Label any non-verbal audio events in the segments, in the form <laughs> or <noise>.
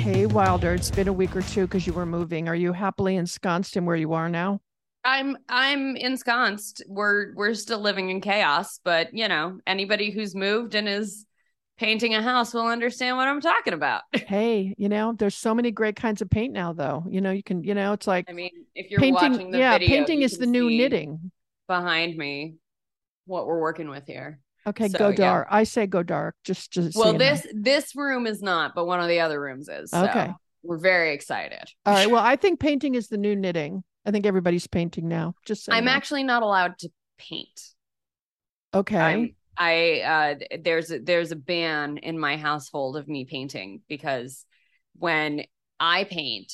Hey, Wilder, it's been a week or two because you were moving. Are you happily ensconced in where you are now? I'm I'm ensconced. We're we're still living in chaos, but you know, anybody who's moved and is painting a house will understand what I'm talking about. <laughs> hey, you know, there's so many great kinds of paint now, though. You know, you can, you know, it's like I mean, if you're painting. watching the yeah, video, painting is the new knitting. behind me what we're working with here. Okay, So, go yeah. dark. I say go dark. Just, just. Well, you know. this this room is not, but one of the other rooms is. So Okay. We're very excited. All right. Well, I think painting is the new knitting. I think everybody's painting now. Just so I'm know. actually not allowed to paint. okay. I'm I uh there's a, there's a ban in my household of me painting because when I paint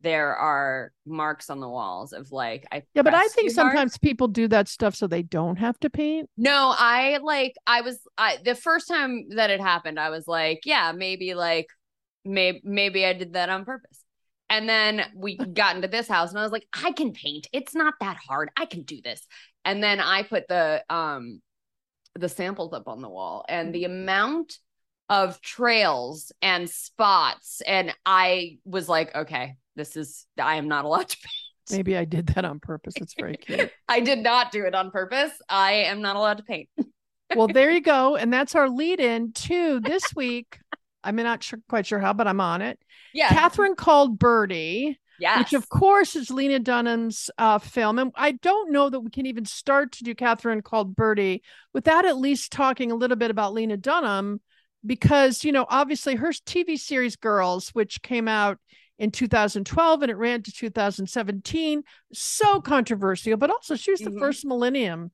there are marks on the walls of like I yeah, but I think sometimes people do that stuff so they don't have to paint. no I like I was I the first time that it happened I was like yeah maybe like maybe maybe I did that on purpose. And then we <laughs> got into this house and I was like I can paint. It's not that hard. I can do this. And then I put the um the samples up on the wall and the amount of trails and spots and I was like okay this is I am not allowed to <laughs> paint. Maybe I did that on purpose. It's very cute. <laughs> I did not do it on purpose. I am not allowed to paint. <laughs> well, there you go. And that's our lead in to this week. I'm not sure, quite sure how, but I'm on it. Yeah. Catherine called Birdy, yes. which of course is Lena Dunham's uh, film. And I don't know that we can even start to do Catherine called Birdy without at least talking a little bit about Lena Dunham, because, you know, obviously her TV series Girls, which came out in 2012 and it ran to 2017, so controversial, but also she was the Mhm. first millennium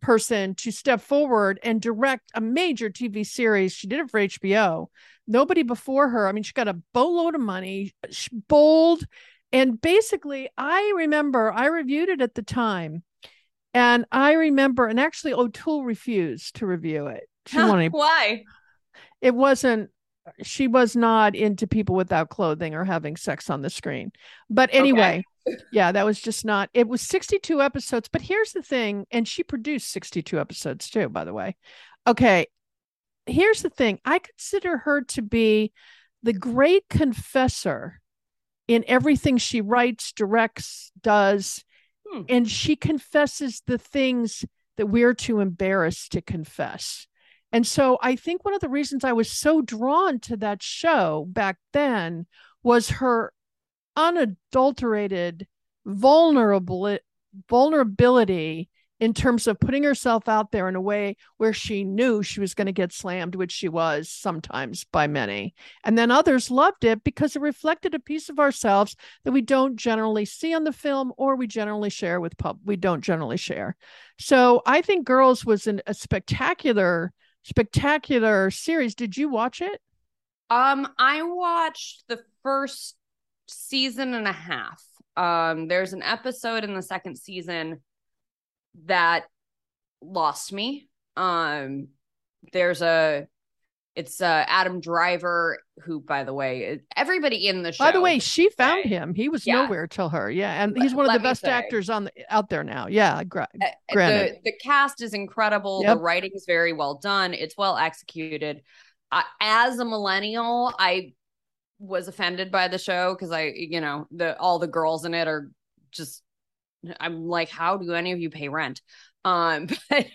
person to step forward and direct a major TV series. She did it for HBO. Nobody before her. I mean, she got a boatload of money, sh- bold. And basically, I remember I reviewed it at the time. And I remember, and actually, O'Toole refused to review it. She <laughs> wanted, Why? it wasn't, she was not into people without clothing or having sex on the screen. But anyway, <laughs> yeah, that was just not, it was 62 episodes. But here's the thing, and she produced 62 episodes too, by the way. Okay, here's the thing I consider her to be the great confessor in everything she writes, directs, does. Hmm. And she confesses the things that we're too embarrassed to confess. And so I think one of the reasons I was so drawn to that show back then was her unadulterated vulnerable vulnerability in terms of putting herself out there in a way where she knew she was going to get slammed, which she was sometimes by many. And then others loved it because it reflected a piece of ourselves that we don't generally see on the film or we generally share with pub. We don't generally share. So I think Girls was an, a spectacular, spectacular series. Did you watch it? Um, I watched the first season and a half. Um, there's an episode in the second season that lost me. Um, there's a it's uh Adam Driver, who by the way, everybody in the show. By the way, she found say. him. He was Yeah. nowhere till her. Yeah, and he's one of let the best say. actors on the, out there now. Yeah, gra- Uh, Granted. the the cast is incredible. Yep. The writing is very well done. It's well executed. I, as a millennial, I was offended by the show because I, you know, the all the girls in it are just. I'm like, how do any of you pay rent? Um, <laughs> but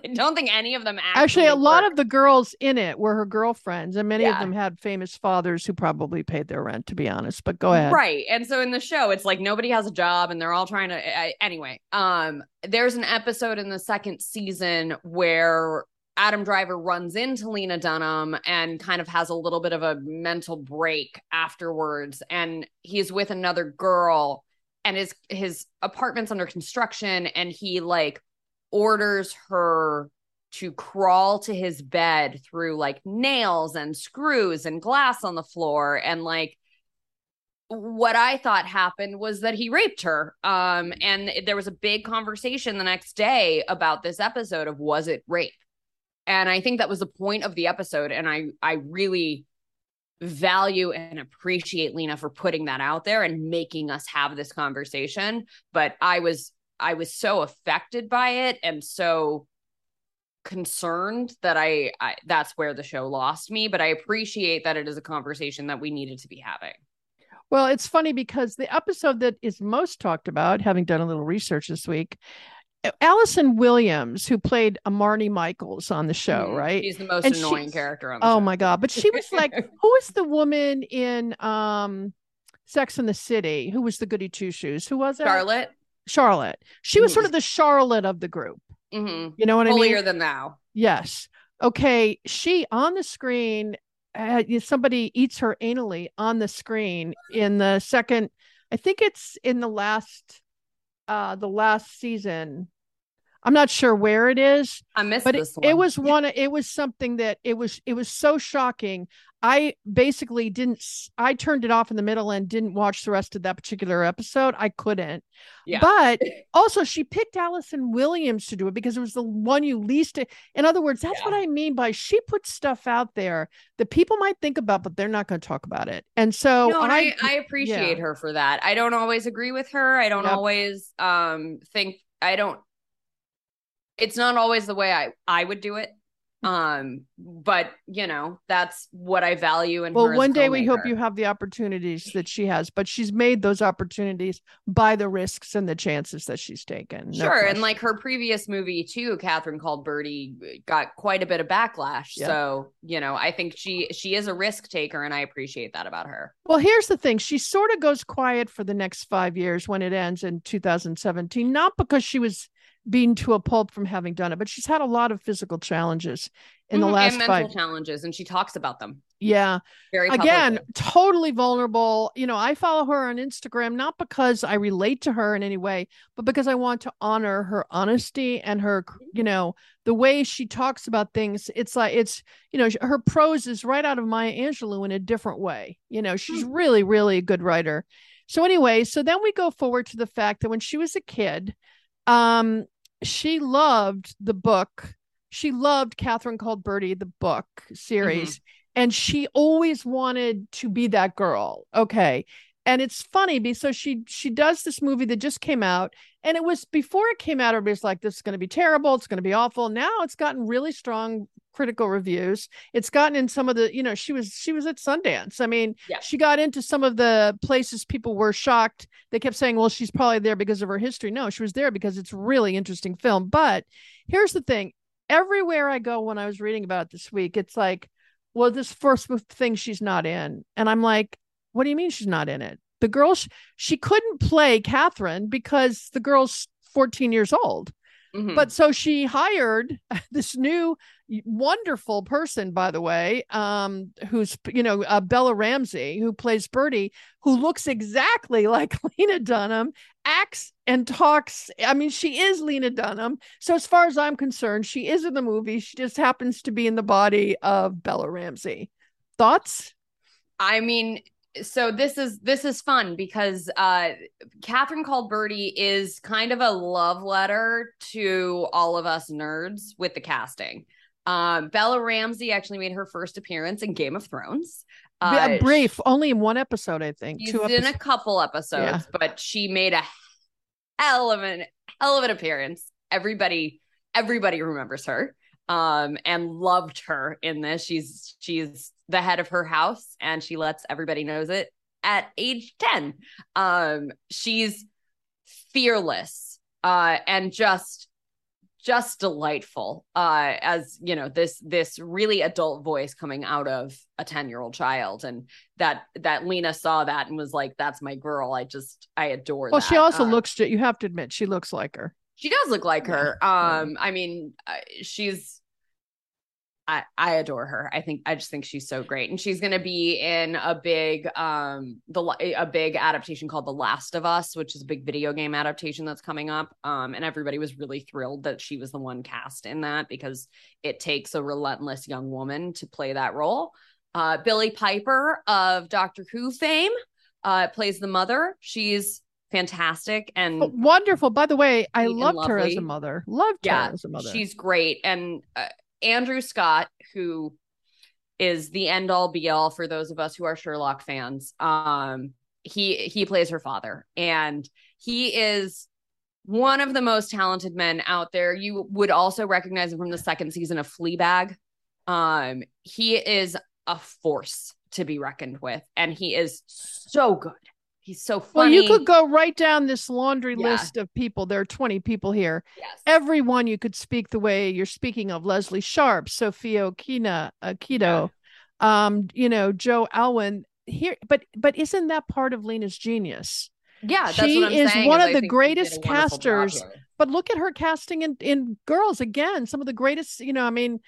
<laughs> I don't think any of them actually. actually a lot of the girls in it were her girlfriends, and many of them had famous fathers who probably paid their rent. To be honest, but go ahead. Right. And so in the show, it's like nobody has a job and they're all trying to I, anyway. Um there's an episode in the second season where Adam Driver runs into Lena Dunham and kind of has a little bit of a mental break afterwards and he's with another girl and his his apartment's under construction and he like orders her to crawl to his bed through like nails and screws and glass on the floor and like what I thought happened was that he raped her. Um, and there was a big conversation the next day about this episode of was it rape? And I think that was the point of the episode. And I I really value and appreciate Lena for putting that out there and making us have this conversation. But I was I was so affected by it and so concerned that I, I that's where the show lost me, but I appreciate that it is a conversation that we needed to be having. Well, it's funny because the episode that is most talked about, having done a little research this week, Allison Williams, who played Marnie Michaels on the show, mm-hmm. right? She's the most and annoying character on Oh show. my god! But she was <laughs> like, who was the woman in um Sex in the City? Who was the goody two shoes? Who was it? Charlotte. Charlotte. She was mm-hmm. sort of the Charlotte of the group. Mm-hmm. You know what Holier I mean? than thou. Yes. Okay. She on the screen. Uh, somebody eats her anally on the screen in the second. I think it's in the last, uh, the last season I'm not sure where it is. I missed but this it, it, was one. It was something that it was. It was so shocking. I basically didn't. I turned it off in the middle and didn't watch the rest of that particular episode. I couldn't. Yeah. But <laughs> also, she picked Allison Williams to do it because it was the one you least. In other words, that's yeah. what I mean by she puts stuff out there that people might think about, but they're not going to talk about it. And so no, I, I, I, appreciate yeah. her for that. I don't always agree with her. I don't yep. always um think. I don't it's not always the way I I would do it. Um, but you know, that's what I value and well, one day we hope you have the opportunities that she has, but she's made those opportunities by the risks and the chances that she's taken. Sure. And like her previous movie too, Catherine called birdy got quite a bit of backlash. Yeah. So, you know, I think she she is a risk taker and I appreciate that about her. Well, here's the thing. She sort of goes quiet for the next five years when it ends in 2017, not because she was being to a pulp from having done it, but she's had a lot of physical challenges in the mm-hmm. last and mental five challenges, and she talks about them. Yeah, very again, totally vulnerable. You know, I follow her on Instagram not because I relate to her in any way, but because I want to honor her honesty and her, you know, the way she talks about things. It's like it's, you know, her prose is right out of Maya Angelou in a different way. You know, she's mm-hmm. really, really a good writer. So anyway, so then we go forward to the fact that when she was a kid, um, she loved the book. She loved Catherine Called Birdy, the book series. Mm-hmm. And she always wanted to be that girl. Okay. And it's funny because she she does this movie that just came out, and it was before it came out, everybody's like, "This is going to be terrible. It's going to be awful." Now it's gotten really strong critical reviews. It's gotten in some of the, you know, she was she was at Sundance. I mean, yeah. she got into some of the places people were shocked. They kept saying, "Well, she's probably there because of her history." No, she was there because it's really interesting film. But here's the thing: everywhere I go when I was reading about it this week, it's like, "Well, this first thing she's not in," and I'm like, "What do you mean she's not in it?" The girl she couldn't play Catherine because the girl's 14 years old. Mm-hmm. But so she hired <laughs> this new wonderful person, by the way, um, who's you know uh, Bella Ramsey, who plays Birdy, who looks exactly <laughs> like Lena Dunham, acts and talks. I mean, she is Lena Dunham. So as far as I'm concerned, she is in the movie. She just happens to be in the body of Bella Ramsey. Thoughts? I mean, so this is this is fun because uh Catherine called Birdy is kind of a love letter to all of us nerds with the casting. Um Bella Ramsey actually made her first appearance in Game of Thrones. Uh, brief, only in one episode, I think. She's Two in a couple episodes, yeah. but she made a hell of an hell of an appearance. Everybody, everybody remembers her um and loved her in this she's she's the head of her house and she lets everybody knows it at age 10 um she's fearless uh and just just delightful uh as you know this this really adult voice coming out of a 10 year old child. And that that lena saw that and was like that's my girl. I just i adore well that. she also um, looks you have to admit she looks like her. She does look like her. Um, I mean, uh, she's I, I adore her. I think I just think she's so great, and she's going to be in a big um the a big adaptation called The Last of Us, which is a big video game adaptation that's coming up. Um, and everybody was really thrilled that she was the one cast in that because it takes a relentless young woman to play that role. Uh, Billie Piper of Doctor Who fame uh, plays the mother. She's fantastic and oh, wonderful. By the way, I loved her as a mother. Loved yeah, her as a mother. She's great. And uh, Andrew Scott, who is the end all be all for those of us who are Sherlock fans, um, he he plays her father, and he is one of the most talented men out there. You would also recognize him from the second season of Fleabag. Um, he is a force to be reckoned with, and he is so good. He's so funny. Well, you could go right down this laundry Yeah. list of people. There are 20 people here. yes. Everyone you could speak the way you're speaking of Lesley Sharp, Sophia Okina, Akido, um, you know, Joe Alwyn here. But but isn't that part of Lena's genius? yeah, that's she what I'm is saying, one is of I the think she did a greatest job casters. But look at her casting in, in girls again, some of the greatest, you know, I mean,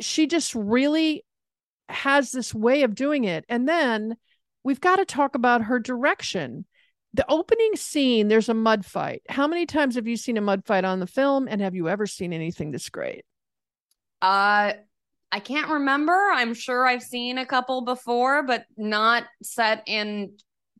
she just really has this way of doing it. And then we've got to talk about her direction. The opening scene, there's a mud fight. How many times have you seen a mud fight on the film? And have you ever seen anything this great? Uh, I can't remember. I'm sure I've seen a couple before, but not set in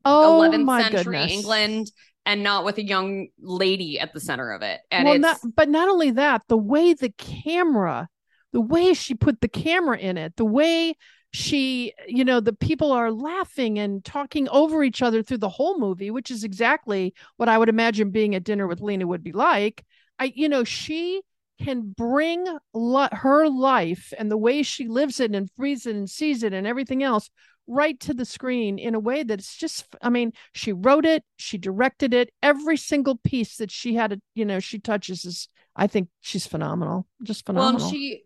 Oh 11th my century goodness. England and not with a young lady at the center of it. And well, it's not, but not only that, the way the camera, the way she put the camera in it, the way she, you know, the people are laughing and talking over each other through the whole movie, which is exactly what I would imagine being at dinner with Lena would be like. I, you know, she can bring li- her life and the way she lives it and breathes it and sees it and everything else right to the screen in a way that's just i mean she wrote it she directed it every single piece that she had you know she touches is i think she's phenomenal just phenomenal and she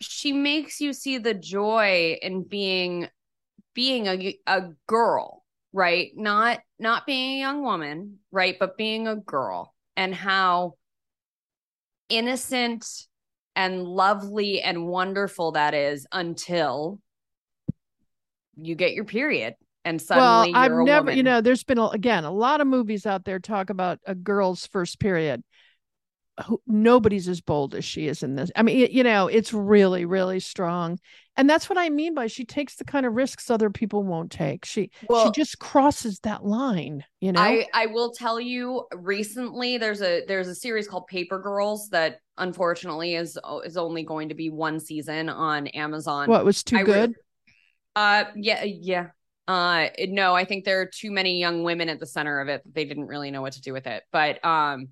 she makes you see the joy in being being a a girl, right? Not not being a young woman, right? But being a girl and how innocent and lovely and wonderful that is until you get your period and suddenly well i've never woman. you know there's been a, again a lot of movies out there talk about a girl's first period Who, nobody's as bold as she is in this i mean it- you know it's really really strong and that's what i mean by she takes the kind of risks other people won't take she she just crosses that line you know I I will tell you recently there's a there's a series called Paper Girls that unfortunately is is only going to be one season on Amazon. what was too I re- good Uh yeah yeah. Uh no, I think there are too many young women at the center of it that they didn't really know what to do with it. But um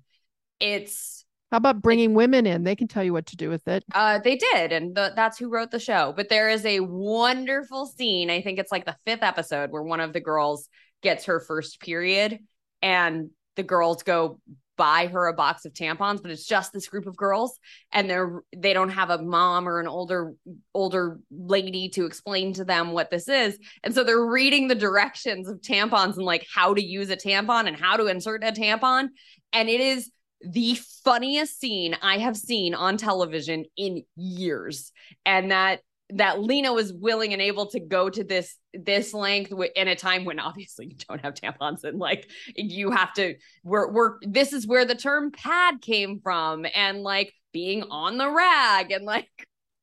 it's How about bringing women in? They can tell you what to do with it. uh they did and the, that's who wrote the show. But there is a wonderful scene, I think it's like the 5th episode where one of the girls gets her first period and the girls go buy her a box of tampons but it's just this group of girls and they're they don't have a mom or an older older lady to explain to them what this is and so they're reading the directions of tampons and like how to use a tampon and how to insert a tampon and it is the funniest scene i have seen on television in years. And that that Lena was willing and able to go to this this length w- in a time when obviously you don't have tampons and like you have to we're we're this is where the term pad came from and like being on the rag and like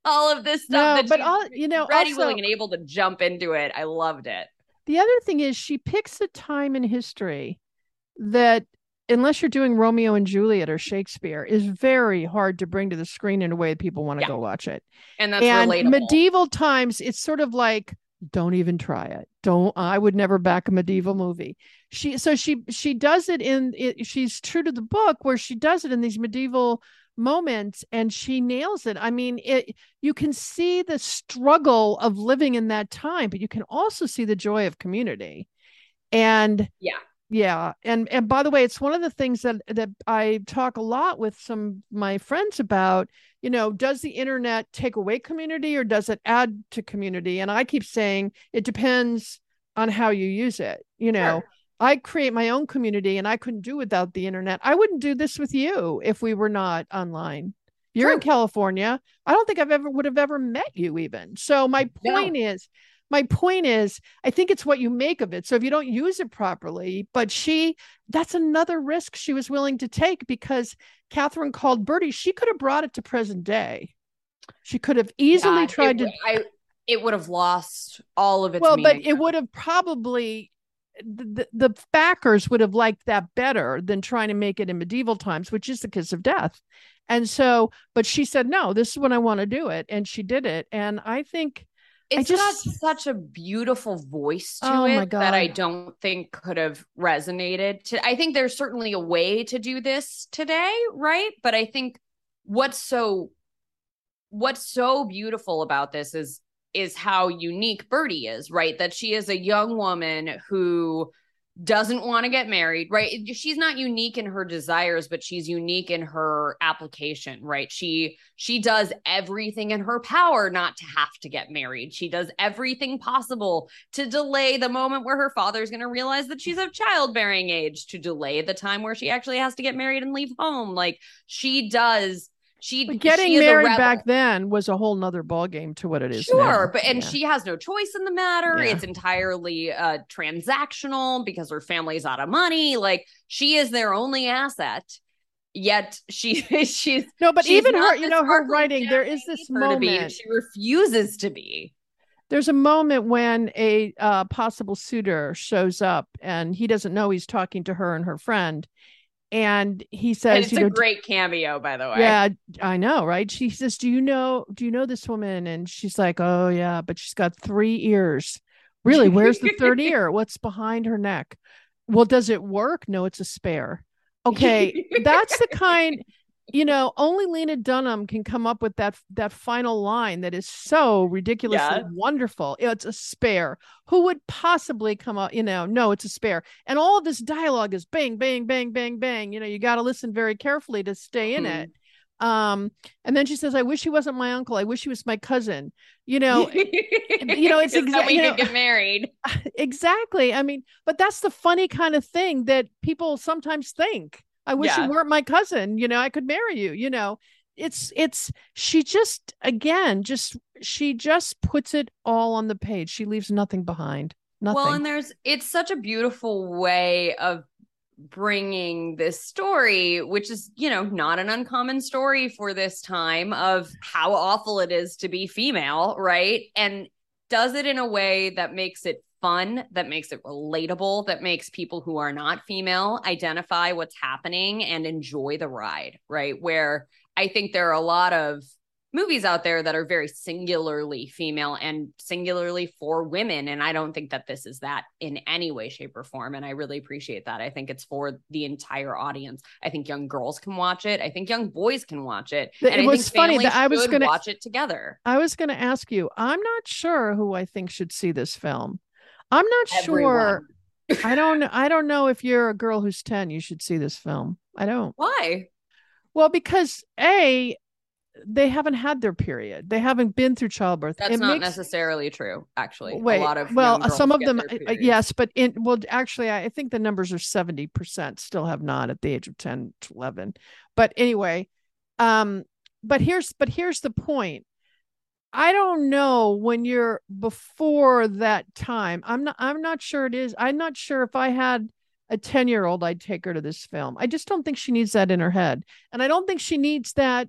all of this stuff No, that but all you know, ready also, willing and able to jump into it. I loved it. The other thing is she picks a time in history that unless you're doing Romeo and Juliet or Shakespeare is very hard to bring to the screen in a way that people want to Yeah. go watch it. and that's and relatable medieval times, it's sort of like don't even try it. Don't I would never back a medieval movie. She so she she does it in it, she's true to the book where she does it in these medieval moments and she nails it. I mean, it you can see the struggle of living in that time, but you can also see the joy of community. And Yeah. Yeah. And and by the way, it's one of the things that that I talk a lot with some my friends about, you know, does the internet take away community or does it add to community? And I keep saying it depends on how you use it. You know, Sure. I create my own community and I couldn't do without the internet. I wouldn't do this with you if we were not online. You're in California. I don't think I've ever would have ever met you even. So my No. point is my point is I think it's what you make of it. So if you don't use it properly, but she that's another risk she was willing to take because Catherine called Birdy, she could have brought it to present day. She could have easily Yeah, tried it, to I it would have lost all of its well, but it would have probably the the backers would have liked that better than trying to make it in medieval times, which is the kiss of death. And so, but she said, no, this is when I want to do it. And she did it. And I think, It's just- got such a beautiful voice to Oh it that I don't think could have resonated. To I think there's certainly a way to do this today, right? But I think what's so what's so beautiful about this is is how unique Birdy is, right? That she is a young woman who doesn't want to get married, right? She's not unique in her desires, but she's unique in her application, right? She she does everything in her power not to have to get married. She does everything possible to delay the moment where her father's going to realize that she's of childbearing age, to delay the time where she actually has to get married and leave home. Like she does she But getting she married back then was a whole nother ballgame to what it is Sure, now. but and Yeah. she has no choice in the matter. Yeah. It's entirely uh transactional because her family's out of money. Like she is their only asset. Yet she <laughs> she's no, but she's even her, you know, her writing. There is this moment. she refuses to be. There's a moment when a uh, possible suitor shows up, and he doesn't know he's talking to her and her friend, and he And says, it's "You a know, great cameo, by the way. Yeah, I know, right? She says, "Do you know? Do you know this woman?" And she's like, "Oh yeah, but she's got three ears. Really? Where's the third <laughs> ear? What's behind her neck? Well, does it work? No, it's a spare. Okay, that's the kind." You know, only Lena Dunham can come up with that that final line that is so ridiculously Yeah. wonderful. It's a spare. Who would possibly come up? You know, no, it's a spare. And all of this dialogue is bang, bang, bang, bang, bang. You know, you got to listen very carefully to stay in Mhm. it. Um, and then she says, "I wish he wasn't my uncle. I wish he was my cousin." You know, <laughs> you know, it's exactly we you could know- get married. <laughs> exactly. I mean, but that's the funny kind of thing that people sometimes think. I wish Yeah. you weren't my cousin. You know, I could marry you. You know, it's it's she just again just she just puts it all on the page. She leaves nothing behind. Nothing. Well, and there's it's such a beautiful way of bringing this story, which is, you know, not an uncommon story for this time of how awful it is to be female, right? And does it in a way that makes it fun, that makes it relatable, that makes people who are not female identify what's happening and enjoy the ride, right? Where I think there are a lot of movies out there that are very singularly female and singularly for women and i don't think that this is that in any way shape or form and i really appreciate that i think it's for the entire audience i think young girls can watch it i think young boys can watch it and it I was funny that I was gonna- watch it together I was going to ask you. I'm not sure who I think should see this film. I'm not sure. I don't. <laughs> I don't know if you're a girl who's ten. You should see this film. I don't. why Well, because a they haven't had their period. They haven't been through childbirth. that's It not makes- necessarily true actually Wait, a lot of well, some of them, uh, uh, yes, but in well, actually, I I think the numbers are seventy percent still have not at the age of 10 to 11. But anyway, um, but here's but here's the point. I don't know when you're before that time. I'm not. I'm not sure it is. I'm not sure if I had a 10 year old, I'd take her to this film. I just don't think she needs that in her head, and I don't think she needs that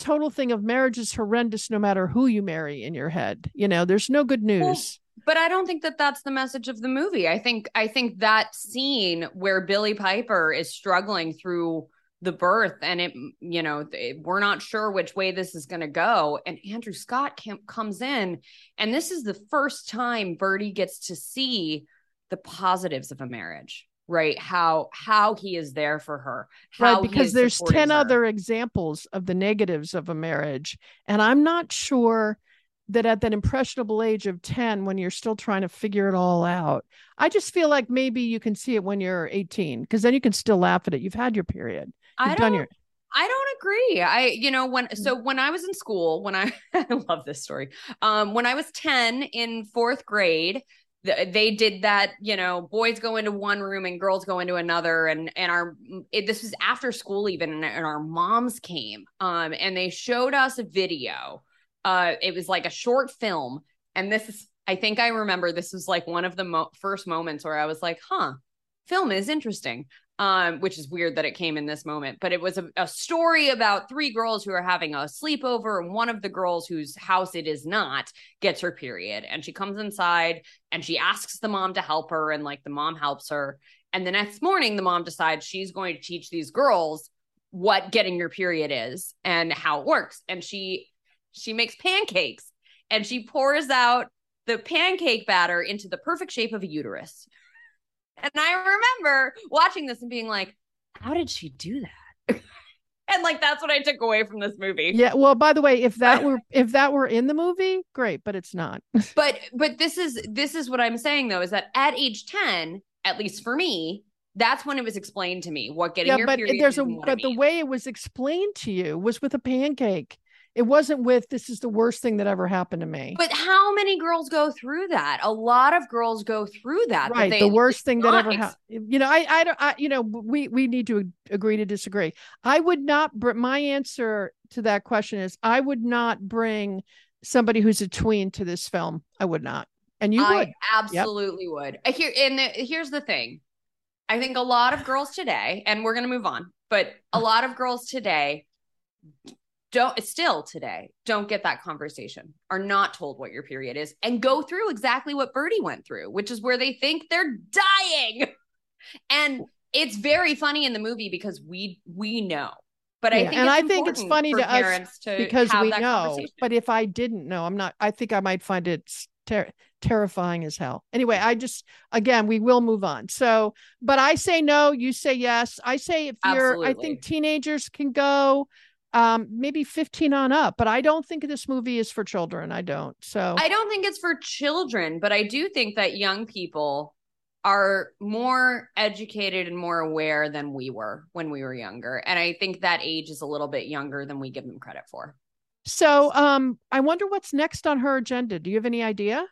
total thing of marriage is horrendous no matter who you marry in your head. You know, there's no good Well, news. but I don't think that that's the message of the movie. I think I think that scene where Billy Piper is struggling through the birth and it you know th- we're not sure which way this is going to go and Andrew Scott cam- comes in and this is the first time Birdy gets to see the positives of a marriage right how how he is there for her how right because there's 10 her. other examples of the negatives of a marriage and i'm not sure that at that impressionable age of 10 when you're still trying to figure it all out i just feel like maybe you can see it when you're 18 because then you can still laugh at it you've had your period I you've don't done your I don't agree. I, you know, Mm. when so when I was in school, when I <laughs> I love this story. Um, when I was 10 in fourth grade, they did that, you know, boys go into one room and girls go into another. And and our it, this was after school even, and, and our moms came um and they showed us a video. Uh, it was like a short film, and this is I think I remember this was like one of the mo- first moments where I was like, huh, film is interesting um, which is weird that it came in this moment. But it was a, a story about three girls who are having a sleepover, and one of the girls whose house it is not gets her period, and she comes inside and she asks the mom to help her, and like the mom helps her. And the next morning, the mom decides she's going to teach these girls what getting your period is and how it works, and she she makes pancakes and she pours out the pancake batter into the perfect shape of a uterus. And I remember watching this and being like, how did she do that? <laughs> and like that's what I took away from this movie. Yeah. Well, by the way, if that <laughs> were if that were in the movie, great, but it's not. <laughs> but but this is this is what I'm saying though is that at age 10, at least for me, that's when it was explained to me what getting yeah, your but period there's a but the way it was explained to you was with a pancake. It wasn't with this is the worst thing that ever happened to me. But how many girls go through that? A lot of girls go through that. that right they- the worst thing that ever happened you know i i don't I, you know we we need to agree to disagree i would not br- my answer to that question is i would not bring somebody who's a tween to this film i would not and you I would absolutely would. Uh, Here and the, here's the thing. I think a lot of girls today, and we're gonna move on, but a lot of girls today don't still today don't get that conversation, are not told what your period is, and go through exactly what Birdy went through, which is where they think they're dying. <laughs> And it's very funny in the movie because we we know. But I think and it's I think it's funny to us to because we know but if i didn't know i'm not i think i might find it ter- terrifying as hell. Anyway i just again we will move on. So but i say no you say yes. I say if you're i think teenagers can go um maybe 15 on up but i don't think this movie is for children i don't so I don't think it's for children, but I do think that young people are more educated and more aware than we were when we were younger. And I think that age is a little bit younger than we give them credit for. so um i wonder what's next on her agenda do you have any idea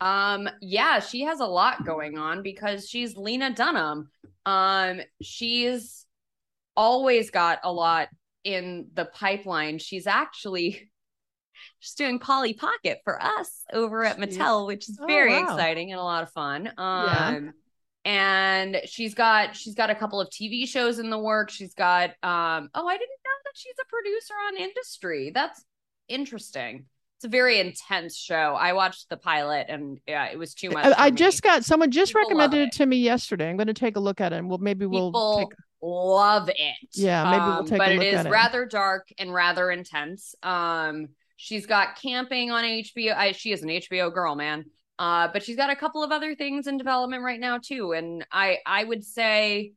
Um, yeah, she has a lot going on because she's Lena Dunham. Um, she's always got a lot in the pipeline. She's actually <laughs> she's doing Polly Pocket for us over at Mattel, which is Oh, very wow. exciting and a lot of fun. Um Yeah. and she's got she's got a couple of TV shows in the work. She's got um oh, I didn't know that she's a producer on Industry. That's interesting. It's a very intense show. I watched the pilot and yeah, it was too much. I, I just got someone just People recommended it it. to me yesterday i'm going to take a look at it and we'll maybe we'll people take love it. Um, Yeah, maybe we'll take a but look it is at it. rather dark and rather intense. Um, she's got camping on HBO. I, she is an HBO girl, man. Uh, but she's got a couple of other things in development right now too. And I, I would say,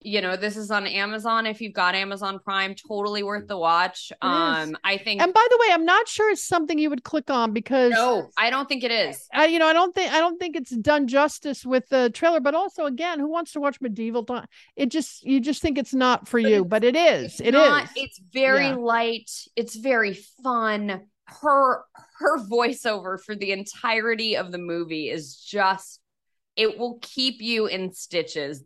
you know, this is on Amazon. If you've got Amazon Prime, totally worth the watch. Um, I think. and by the way i'm not sure it's something you would click on because no, I don't think it is. I, you know, I don't think I don't think it's done justice with the trailer. But also, again, who wants to watch medieval time? It just you just think it's not for you, but it is. It's It not- is. It's very Yeah. light. It's very fun. Her her voiceover for the entirety of the movie is just it will keep you in stitches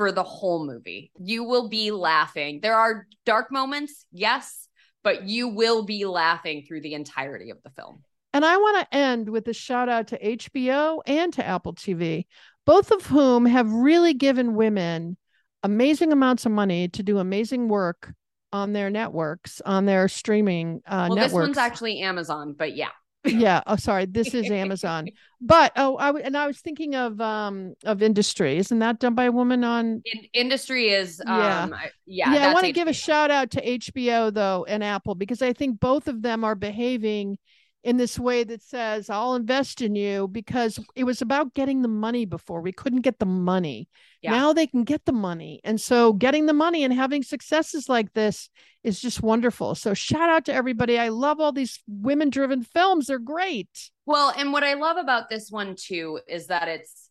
for the whole movie. You will be laughing. There are dark moments, yes, but you will be laughing through the entirety of the film. And I want to end with a shout out to HBO and to Apple TV, both of whom have really given women amazing amounts of money to do amazing work on their networks, on their streaming uh, well, networks. this one's actually Amazon, but yeah. Yeah. Oh, sorry. This is Amazon. But oh, I w- and I was thinking of um of industry. Isn't that done by a woman on? In- industry is Yeah. um I- yeah, Yeah, I want to give a shout out to HBO though and Apple because I think both of them are behaving in this way that says I'll invest in you because it was about getting the money before we couldn't get the money. Yeah. Now they can get the money. And so getting the money and having successes like this is just wonderful. So shout out to everybody. I love all these women driven films. They're great. Well, and what I love about this one too is that it's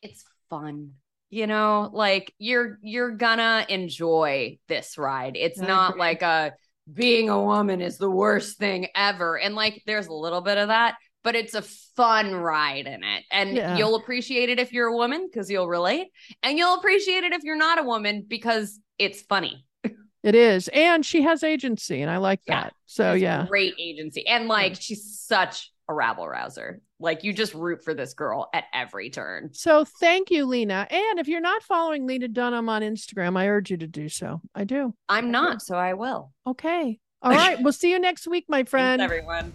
it's fun. You know, like you're you're gonna enjoy this ride. It's I not agree. like a being a woman is the worst thing ever. And like there's a little bit of that, but it's a fun ride in it. And Yeah. you'll appreciate it if you're a woman because you'll relate. And you'll appreciate it if you're not a woman because it's funny. It is. And she has agency and I like Yeah. that. So yeah. Great agency. And like she's such a rabble rouser. Like you just root for this girl at every turn. So thank you, Lena. And if you're not following Lena Dunham on Instagram, I urge you to do so. I do. I'm not, so I will. Okay. All <laughs> right. we'll see you next week, my friend. Thanks, everyone.